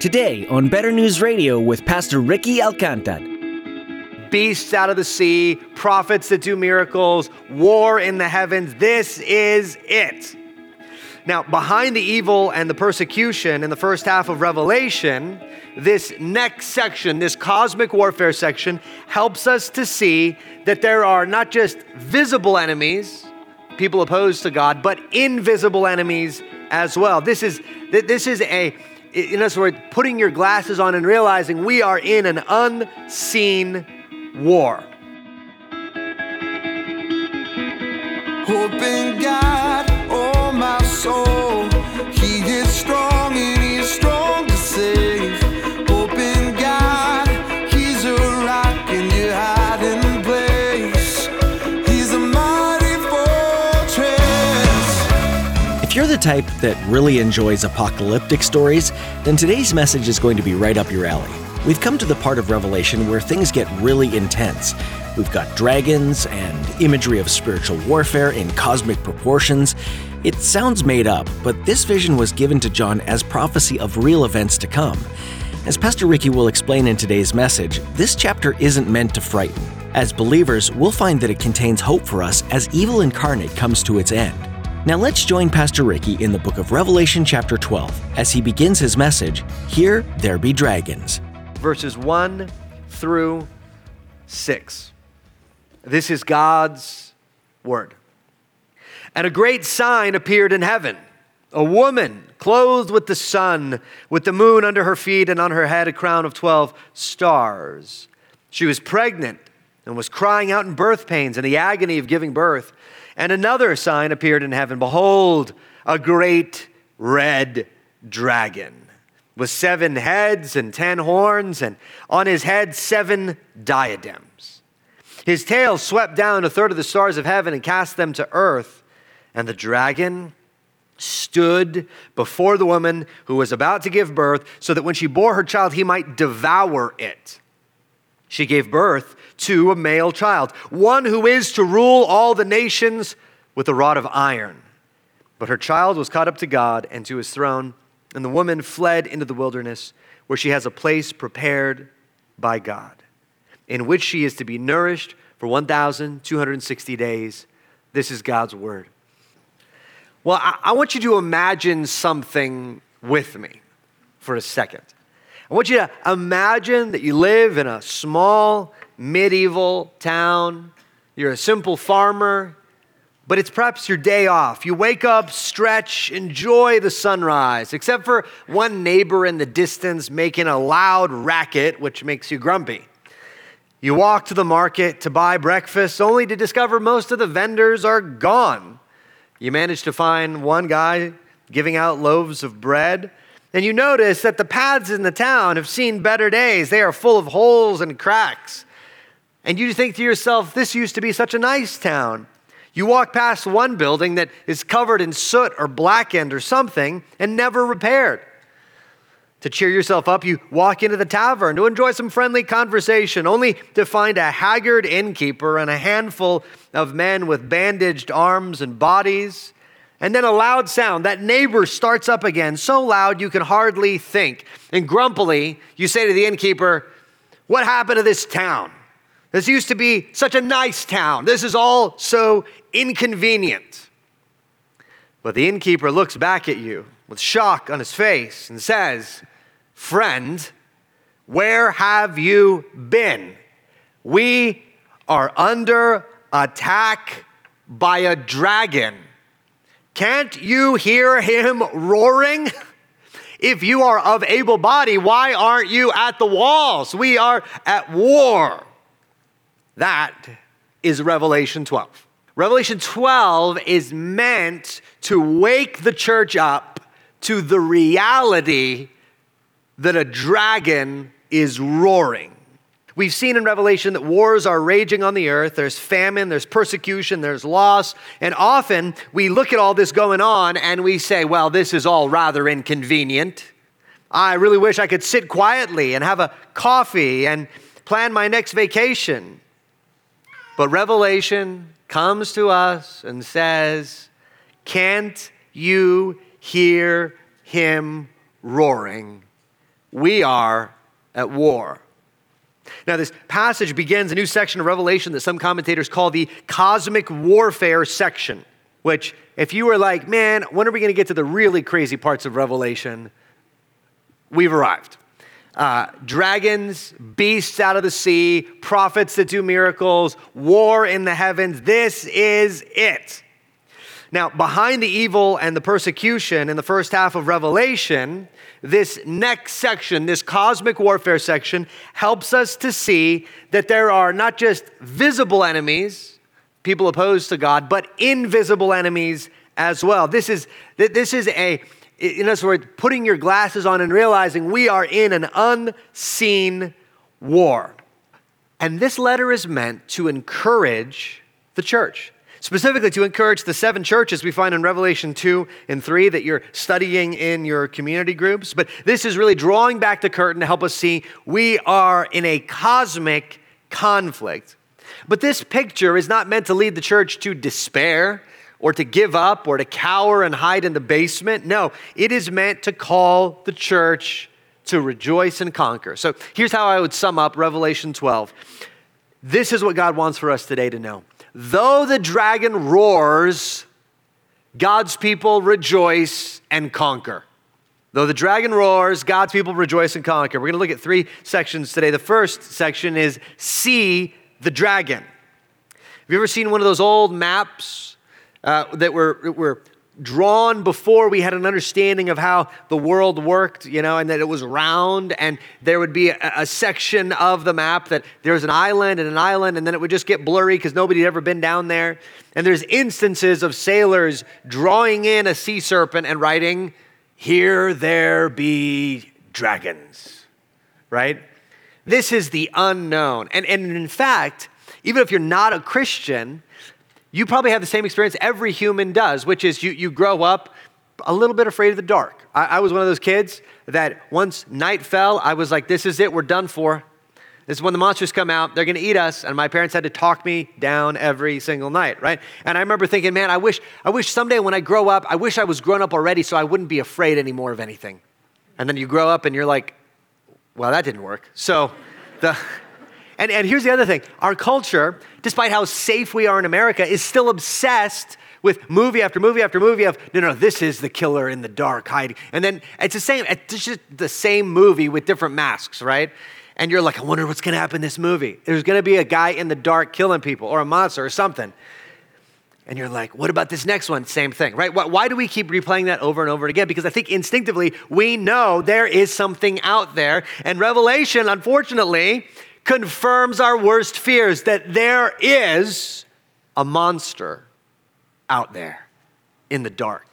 Today on Better News Radio with Pastor Ricky Alcantar. Beasts out of the sea, prophets that do miracles, war in the heavens. This is it. Now, behind the evil and the persecution in the first half of Revelation, this next section, this cosmic warfare section, helps us to see that there are not just visible enemies, people opposed to God, but invisible enemies as well. This is, this is a in other words, putting your glasses on and realizing we are in an unseen war. Hope in God, oh my soul, the type that really enjoys apocalyptic stories, then today's message is going to be right up your alley. We've come to the part of Revelation where things get really intense. We've got dragons and imagery of spiritual warfare in cosmic proportions. It sounds made up, but this vision was given to John as prophecy of real events to come. As Pastor Ricky will explain in today's message, this chapter isn't meant to frighten. As believers, we'll find that it contains hope for us as evil incarnate comes to its end. Now let's join Pastor Ricky in the book of Revelation, chapter 12, as he begins his message Here There Be Dragons. Verses 1 through 6. This is God's word. And a great sign appeared in heaven a woman clothed with the sun, with the moon under her feet, and on her head a crown of 12 stars. She was pregnant and was crying out in birth pains and the agony of giving birth. And another sign appeared in heaven Behold, a great red dragon with seven heads and ten horns, and on his head seven diadems. His tail swept down a third of the stars of heaven and cast them to earth. And the dragon stood before the woman who was about to give birth, so that when she bore her child, he might devour it. She gave birth to a male child, one who is to rule all the nations with a rod of iron. But her child was caught up to God and to his throne, and the woman fled into the wilderness, where she has a place prepared by God, in which she is to be nourished for 1,260 days. This is God's word. Well, I, I want you to imagine something with me for a second. I want you to imagine that you live in a small medieval town. You're a simple farmer, but it's perhaps your day off. You wake up, stretch, enjoy the sunrise, except for one neighbor in the distance making a loud racket, which makes you grumpy. You walk to the market to buy breakfast, only to discover most of the vendors are gone. You manage to find one guy giving out loaves of bread. And you notice that the paths in the town have seen better days. They are full of holes and cracks. And you think to yourself, this used to be such a nice town. You walk past one building that is covered in soot or blackened or something and never repaired. To cheer yourself up, you walk into the tavern to enjoy some friendly conversation, only to find a haggard innkeeper and a handful of men with bandaged arms and bodies. And then a loud sound. That neighbor starts up again, so loud you can hardly think. And grumpily, you say to the innkeeper, What happened to this town? This used to be such a nice town. This is all so inconvenient. But the innkeeper looks back at you with shock on his face and says, Friend, where have you been? We are under attack by a dragon. Can't you hear him roaring? If you are of able body, why aren't you at the walls? We are at war. That is Revelation 12. Revelation 12 is meant to wake the church up to the reality that a dragon is roaring. We've seen in Revelation that wars are raging on the earth. There's famine, there's persecution, there's loss. And often we look at all this going on and we say, well, this is all rather inconvenient. I really wish I could sit quietly and have a coffee and plan my next vacation. But Revelation comes to us and says, Can't you hear him roaring? we are at war. Now, this passage begins a new section of Revelation that some commentators call the cosmic warfare section, which, if you were like, man, when are we going to get to the really crazy parts of Revelation? We've arrived. Uh, dragons, beasts out of the sea, prophets that do miracles, war in the heavens. This is it. Now, behind the evil and the persecution in the first half of Revelation, this next section, this cosmic warfare section, helps us to see that there are not just visible enemies, people opposed to God, but invisible enemies as well. This is, this is a, in other words, putting your glasses on and realizing we are in an unseen war. And this letter is meant to encourage the church specifically to encourage the seven churches we find in Revelation 2 and 3 that you're studying in your community groups. But this is really drawing back the curtain to help us see we are in a cosmic conflict. But this picture is not meant to lead the church to despair or to give up or to cower and hide in the basement. No, it is meant to call the church to rejoice and conquer. So here's how I would sum up Revelation 12. This is what God wants for us today to know. Though the dragon roars, God's people rejoice and conquer. Though the dragon roars, God's people rejoice and conquer. We're going to look at three sections today. The first section is See the Dragon. Have you ever seen one of those old maps uh, that were, were drawn before we had an understanding of how the world worked, you know, and that it was round, and there would be a, a section of the map that there's an island and an island, and then it would just get blurry because nobody had ever been down there. And there's instances of sailors drawing in a sea serpent and writing, Here there be dragons, right? This is the unknown. And, and in fact, even if you're not a Christian, you probably have the same experience every human does, which is you, you grow up a little bit afraid of the dark. I, I was one of those kids that once night fell, I was like, this is it, we're done for. This is when the monsters come out, they're gonna eat us, and my parents had to talk me down every single night, right? And I remember thinking, man, I wish, I wish someday when I grow up, I wish I was grown up already so I wouldn't be afraid anymore of anything. And then you grow up and you're like, well, that didn't work. So the and, and here's the other thing. Our culture, despite how safe we are in America, is still obsessed with movie after movie after movie of no no this is the killer in the dark hiding. And then it's the same it's just the same movie with different masks right? And you're like i wonder what's going to happen in this movie. There's going to be a guy in the dark killing people or a monster or something. And you're like what about this next one? Same thing right? Why, why do we keep replaying that over and over again? Because i think instinctively we know there is something out there. And revelation unfortunately confirms our worst fears that there is a monster out there in the dark.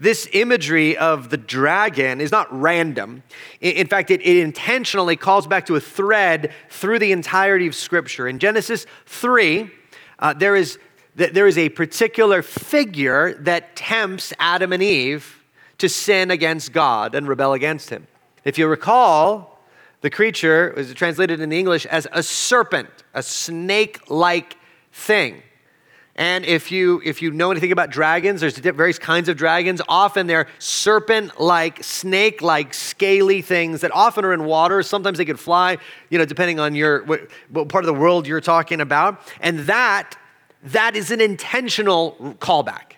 This imagery of the dragon is not random. In fact, it, intentionally calls back to a thread through the entirety of Scripture. In Genesis 3, uh, there, is, there is a particular figure that tempts Adam and Eve to sin against God and rebel against Him. If you recall, the creature is translated in the English as a serpent, a snake like thing. And if you, if you know anything about dragons, there's various kinds of dragons. Often they're serpent like, snake like, scaly things that often are in water. Sometimes they could fly, you know, depending on your, what, what part of the world you're talking about. And that, that is an intentional callback.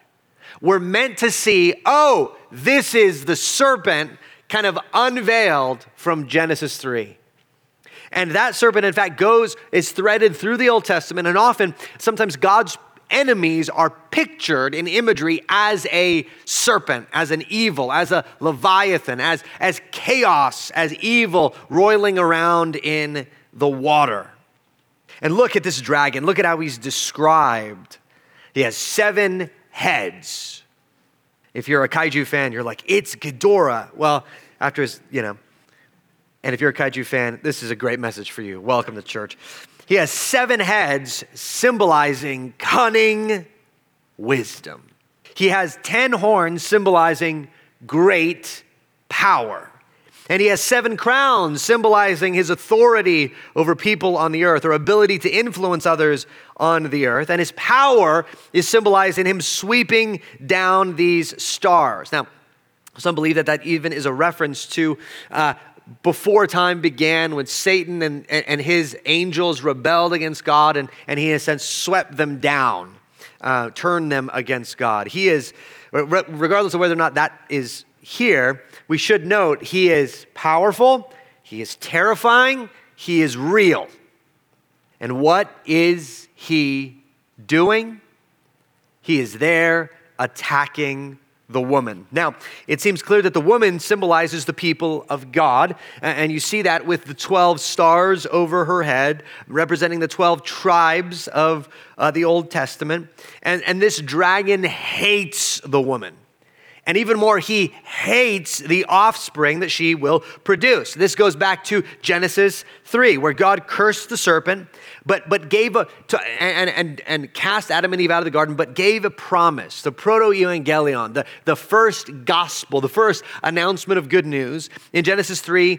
We're meant to see, oh, this is the serpent kind of unveiled from Genesis 3. And that serpent, in fact, goes, is threaded through the Old Testament, and often, sometimes God's enemies are pictured in imagery as a serpent, as an evil, as a leviathan, as, as chaos, as evil roiling around in the water. And look at this dragon. Look at how he's described. He has seven heads. If you're a kaiju fan, you're like, it's Ghidorah. Well, after his, you know, and if you're a kaiju fan, this is a great message for you. Welcome to church. He has seven heads symbolizing cunning wisdom. He has 10 horns symbolizing great power. And he has seven crowns symbolizing his authority over people on the earth or ability to influence others on the earth. And his power is symbolized in him sweeping down these stars. Now, some believe that that even is a reference to uh, before time began when Satan and, and his angels rebelled against God and, and he, in a sense, swept them down, uh, turned them against God. He is, regardless of whether or not that is here, we should note he is powerful, he is terrifying, he is real. And what is he doing? He is there attacking the woman. Now, it seems clear that the woman symbolizes the people of God, and you see that with the 12 stars over her head, representing the 12 tribes of uh, the Old Testament. And, and this dragon hates the woman. And even more, he hates the offspring that she will produce. This goes back to Genesis 3, where God cursed the serpent, but, but gave a, to, and, and, and cast Adam and Eve out of the garden, but gave a promise, the proto evangelion, the, the first gospel, the first announcement of good news in Genesis 3,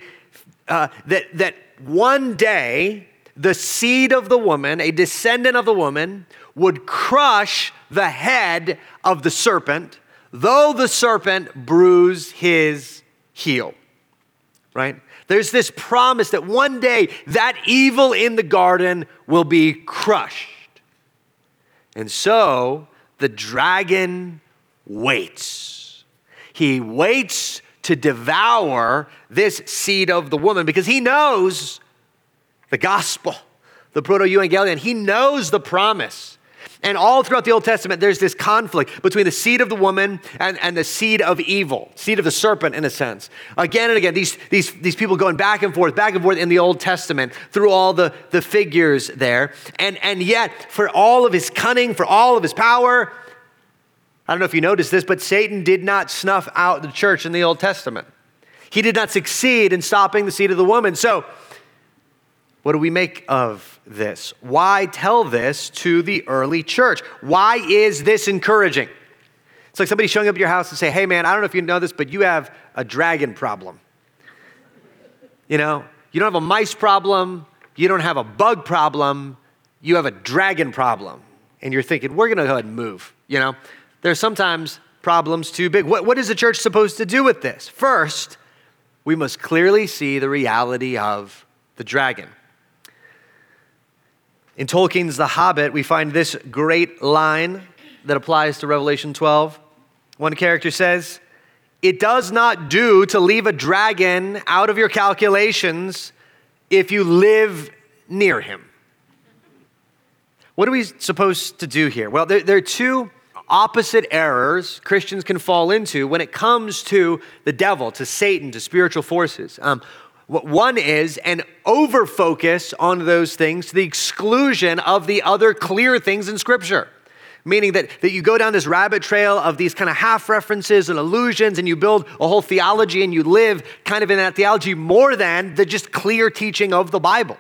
uh, that, that one day the seed of the woman, a descendant of the woman, would crush the head of the serpent though the serpent bruise his heel. Right? There's this promise that one day that evil in the garden will be crushed. And so the dragon waits. He waits to devour this seed of the woman because he knows the gospel, the proto evangelion. He knows the promise and all throughout the Old Testament, there's this conflict between the seed of the woman and, and the seed of evil, seed of the serpent, in a sense. Again and again, these, these, these people going back and forth, back and forth in the Old Testament through all the, the figures there. And, and yet, for all of his cunning, for all of his power, I don't know if you noticed this, but Satan did not snuff out the church in the Old Testament. He did not succeed in stopping the seed of the woman. So, what do we make of this? Why tell this to the early church? Why is this encouraging? It's like somebody showing up at your house and say, "Hey man, I don't know if you know this, but you have a dragon problem." You know, you don't have a mice problem, you don't have a bug problem, you have a dragon problem. And you're thinking, "We're going to go ahead and move." You know, there's sometimes problems too big. What, what is the church supposed to do with this? First, we must clearly see the reality of the dragon. In Tolkien's The Hobbit, we find this great line that applies to Revelation 12. One character says, It does not do to leave a dragon out of your calculations if you live near him. What are we supposed to do here? Well, there, there, are two opposite errors Christians can fall into when it comes to the devil, to Satan, to spiritual forces. Um, one is an overfocus on those things to the exclusion of the other clear things in Scripture. Meaning that, that you go down this rabbit trail of these kind of half references and allusions, and you build a whole theology and you live kind of in that theology more than the just clear teaching of the Bible.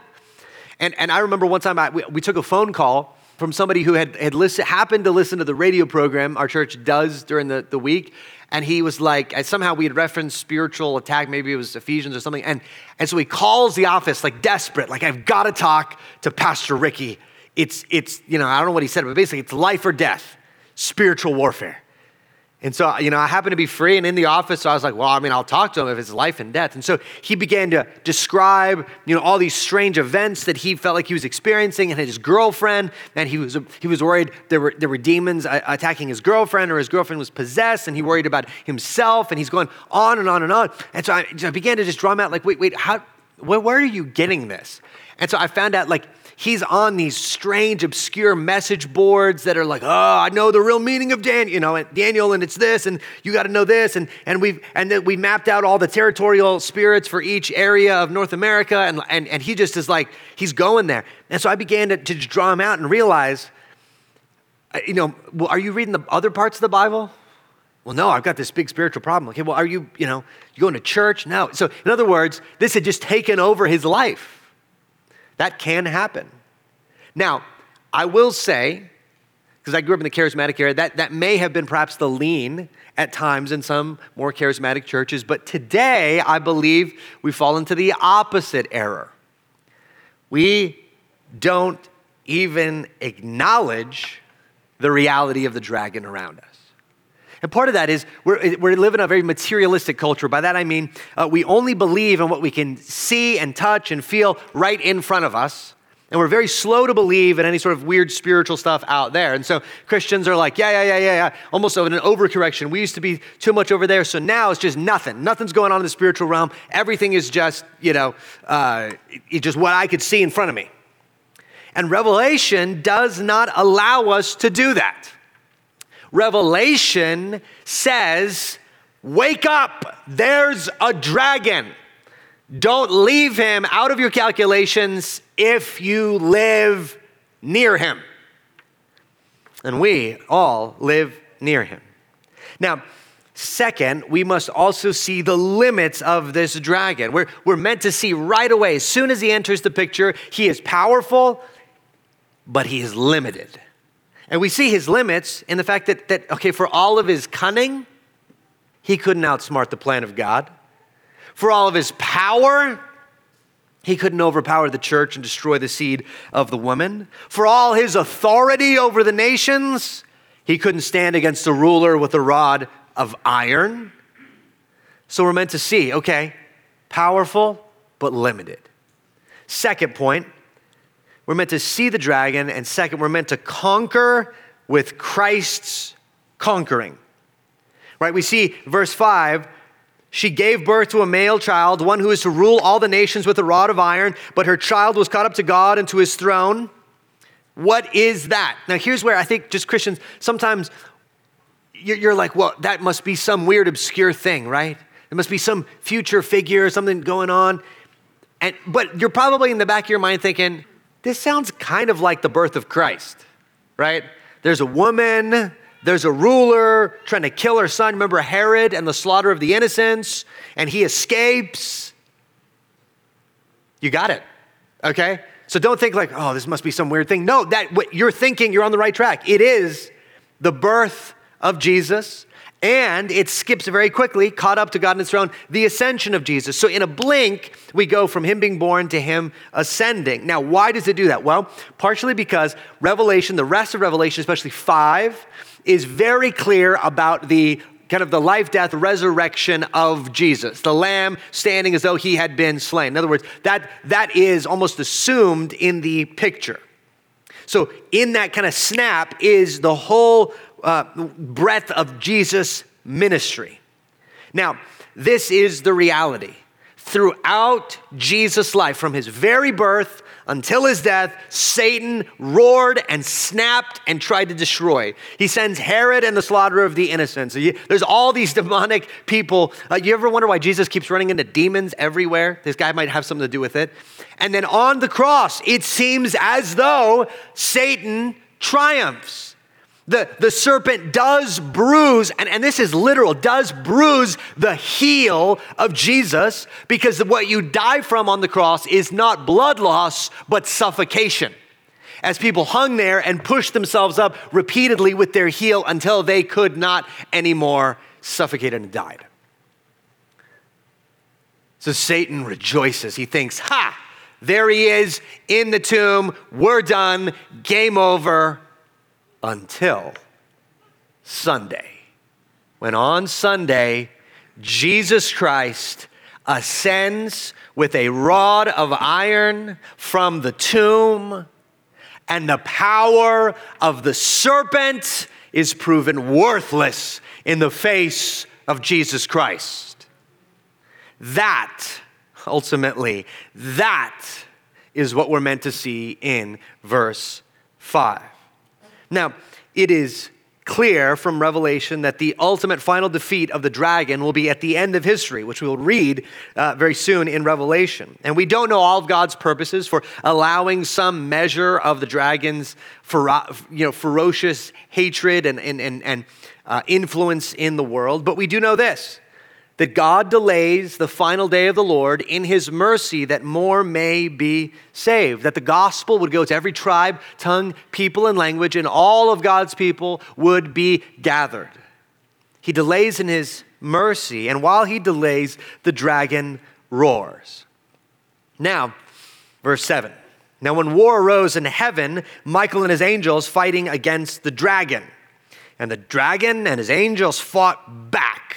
And, and I remember one time I, we, we took a phone call from somebody who had, had listen, happened to listen to the radio program our church does during the, the week and he was like, somehow we had referenced spiritual attack, maybe it was Ephesians or something. And, and so he calls the office like desperate, like, I've got to talk to Pastor Ricky. It's, it's, you know, I don't know what he said, but basically it's life or death, spiritual warfare. And so, you know, I happened to be free and in the office, so I was like, well, I mean, I'll talk to him if it's life and death. And so he began to describe, you know, all these strange events that he felt like he was experiencing and his girlfriend, and he was, he was worried there were, there were demons attacking his girlfriend or his girlfriend was possessed, and he worried about himself, and he's going on and on and on. And so I, I began to just draw him out, like, wait, wait, how, where, where are you getting this? And so I found out, like, he's on these strange, obscure message boards that are like, oh, I know the real meaning of Daniel, you know, Daniel, and it's this, and you got to know this, and and we've and then we mapped out all the territorial spirits for each area of North America, and and and he just is like he's going there, and so I began to, to draw him out and realize, uh, you know, well, are you reading the other parts of the Bible? Well, no, I've got this big spiritual problem. Okay, well, are you, you know, you going to church? No. So, in other words, this had just taken over his life. That can happen. Now, I will say, because I grew up in the charismatic era, that, that may have been perhaps the lean at times in some more charismatic churches, but today I believe we fall into the opposite error. We don't even acknowledge the reality of the dragon around us. And part of that is we're, we're living in a very materialistic culture. By that I mean uh, we only believe in what we can see and touch and feel right in front of us. And we're very slow to believe in any sort of weird spiritual stuff out there. And so Christians are like, yeah, yeah, yeah, yeah, yeah, almost an overcorrection. We used to be too much over there, so now it's just nothing. Nothing's going on in the spiritual realm. Everything is just, you know, uh, just what I could see in front of me. And Revelation does not allow us to do that. Revelation says, wake up, there's a dragon. Don't leave him out of your calculations if you live near him. And we all live near him. Now, second, we must also see the limits of this dragon. We're, we're meant to see right away, as soon as he enters the picture, he is powerful, but he is limited. And we see his limits in the fact that, that okay, for all of his cunning, he couldn't outsmart the plan of God. For all of his power, he couldn't overpower the church and destroy the seed of the woman. For all his authority over the nations, he couldn't stand against a ruler with a rod of iron. So we're meant to see, okay, powerful but limited. Second point, we're meant to see the dragon. And second, we're meant to conquer with Christ's conquering. Right? We see verse 5 she gave birth to a male child, one who is to rule all the nations with a rod of iron, but her child was caught up to God and to his throne. What is that? Now, here's where I think just Christians sometimes you're like, well, that must be some weird, obscure thing, right? There must be some future figure or something going on. And, but you're probably in the back of your mind thinking, this sounds kind of like the birth of Christ, right? There's a woman there's a ruler trying to kill her son. Remember Herod and the slaughter of the innocents, and he escapes. You got it. Okay? So don't think like, oh, this must be some weird thing. No, that what you're thinking, you're on the right track. It is the birth of Jesus and it skips very quickly, caught up to God in his throne, the ascension of Jesus. So in a blink, we go from him being born to him ascending. Now, why does it do that? Well, partially because Revelation, the rest of Revelation, especially five, is very clear about the kind of the life, death, resurrection of Jesus, the lamb standing as though he had been slain. In other words, that, that is almost assumed in the picture. So, in that kind of snap is the whole uh, breadth of Jesus' ministry. Now, this is the reality. Throughout Jesus' life, from his very birth until his death, Satan roared and snapped and tried to destroy. He sends Herod and the slaughter of the innocents. There's all these demonic people. Uh, you ever wonder why Jesus keeps running into demons everywhere? This guy might have something to do with it. And then on the cross, it seems as though Satan triumphs. The, the serpent does bruise, and, and this is literal, does bruise the heel of Jesus because what you die from on the cross is not blood loss, but suffocation. As people hung there and pushed themselves up repeatedly with their heel until they could not anymore, suffocate and died. So Satan rejoices. He thinks, Ha, there he is in the tomb. We're done. Game over until Sunday. When on Sunday, Jesus Christ ascends with a rod of iron from the tomb, and the power of the serpent is proven worthless in the face of Jesus Christ. That, ultimately, that is what we're meant to see in verse 5. Now, it is clear from Revelation that the ultimate final defeat of the dragon will be at the end of history, which we'll read uh, very soon in Revelation. And we don't know all of God's purposes for allowing some measure of the dragon's fero- you know, ferocious hatred and, and, and, and uh, influence in the world, but we do know this that God delays the final day of the Lord in his mercy that more may be saved, that the gospel would go to every tribe, tongue, people, and language, and all of God's people would be gathered. He delays in his mercy, and while he delays, the dragon roars. Now, verse 7. Now, when war arose in heaven, Michael and his angels fighting against the dragon. And the dragon and his angels fought back,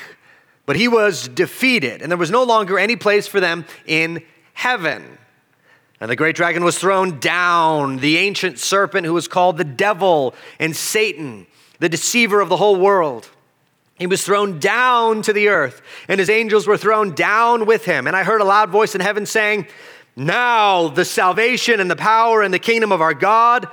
but he was defeated, and there was no longer any place for them in heaven. And the great dragon was thrown down, the ancient serpent who was called the devil and Satan, the deceiver of the whole world. He was thrown down to the earth, and his angels were thrown down with him. And I heard a loud voice in heaven saying, Now the salvation and the power and the kingdom of our God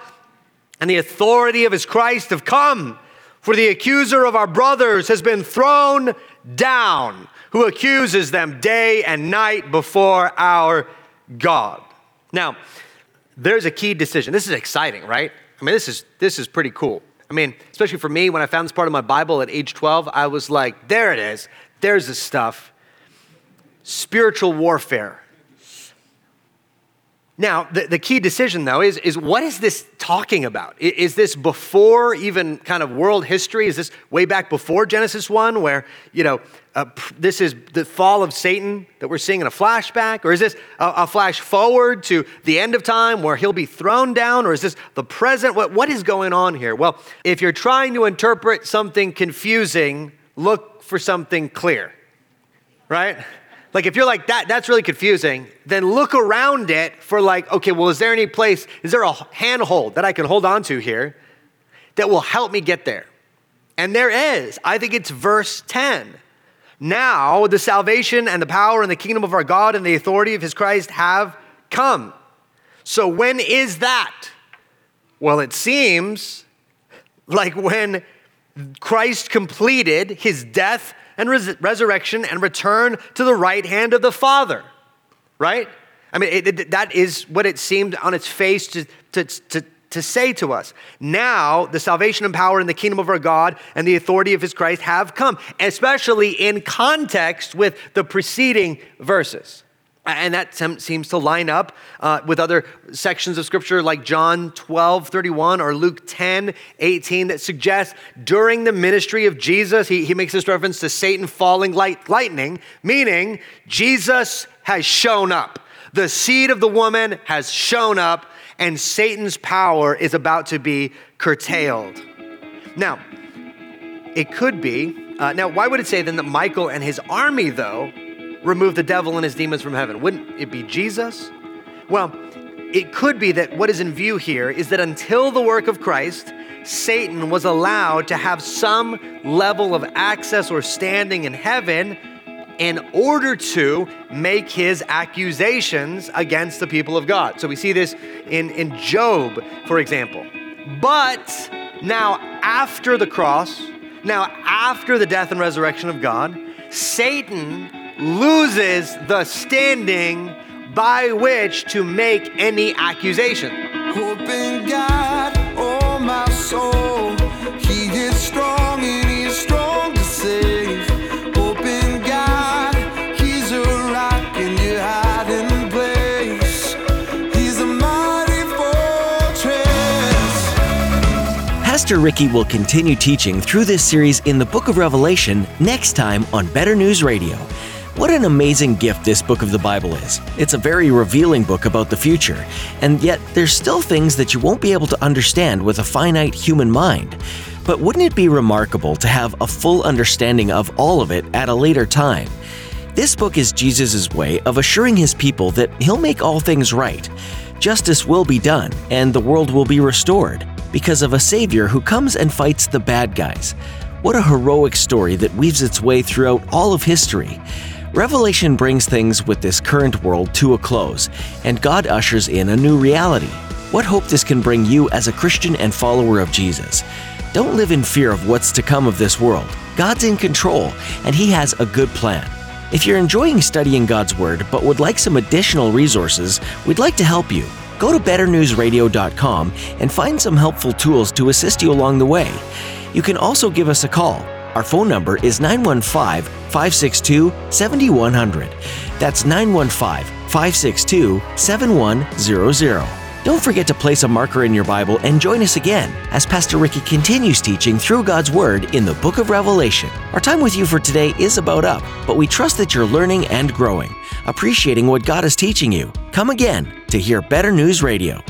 and the authority of his Christ have come. For the accuser of our brothers has been thrown down, who accuses them day and night before our God. Now, there's a key decision. This is exciting, right? I mean, this is, this is pretty cool. I mean, especially for me, when I found this part of my Bible at age 12, I was like, there it is. There's the stuff. Spiritual warfare. Now, the, the key decision, though, is, is what is this talking about? Is, is this before even kind of world history? Is this way back before Genesis 1, where, you know, uh, this is the fall of Satan that we're seeing in a flashback? Or is this a, a, flash forward to the end of time where he'll be thrown down? Or is this the present? What, what is going on here? Well, if you're trying to interpret something confusing, look for something clear, right? Like if you're like that, that's really confusing, then look around it for like, okay, well, is there any place, is there a handhold that I can hold on to here that will help me get there? And there is. I think it's verse 10. Now the salvation and the power and the kingdom of our God and the authority of his Christ have come. So when is that? Well, it seems like when Christ completed his death and res- resurrection and return to the right hand of the Father, right? I mean, it, it, that is what it seemed on its face to, to, to, to say to us. Now, the salvation and power and the kingdom of our God and the authority of his Christ have come, especially in context with the preceding verses. And that seems to line up uh, with other sections of scripture like John 12, 31 or Luke 10, 18 that suggests during the ministry of Jesus, he, he makes this reference to Satan falling like lightning, meaning Jesus has shown up. The seed of the woman has shown up, and Satan's power is about to be curtailed. Now, it could be, uh, now, why would it say then that Michael and his army, though, remove the devil and his demons from heaven? Wouldn't it be Jesus? Well, it could be that what is in view here is that until the work of Christ, Satan was allowed to have some level of access or standing in heaven in order to make his accusations against the people of God. So we see this in, in Job, for example. But now, after the cross, now after the death and resurrection of God, Satan loses the standing by which to make any accusation. Hope in God, oh my soul. He is strong and he is strong to save. Hope in God, he's a rock in your hiding place. He's a mighty fortress. Pastor Ricky will continue teaching through this series in the book of Revelation next time on Better News Radio. What an amazing gift this book of the Bible is. It's a very revealing book about the future, and yet there's still things that you won't be able to understand with a finite human mind. But wouldn't it be remarkable to have a full understanding of all of it at a later time? This book is Jesus' way of assuring his people that he'll make all things right. Justice will be done, and the world will be restored because of a Savior who comes and fights the bad guys. What a heroic story that weaves its way throughout all of history. Revelation brings things with this current world to a close, and God ushers in a new reality. What hope this can bring you as a Christian and follower of Jesus. Don't live in fear of what's to come of this world. God's in control, and He has a good plan. If you're enjoying studying God's Word but would like some additional resources, we'd like to help you. Go to betternewsradio.com and find some helpful tools to assist you along the way. You can also give us a call. Our phone number is 915 562 7100. That's 915 562 7100. Don't forget to place a marker in your Bible and join us again as Pastor Ricky continues teaching through God's Word in the book of Revelation. Our time with you for today is about up, but we trust that you're learning and growing, appreciating what God is teaching you. Come again to hear Better News Radio.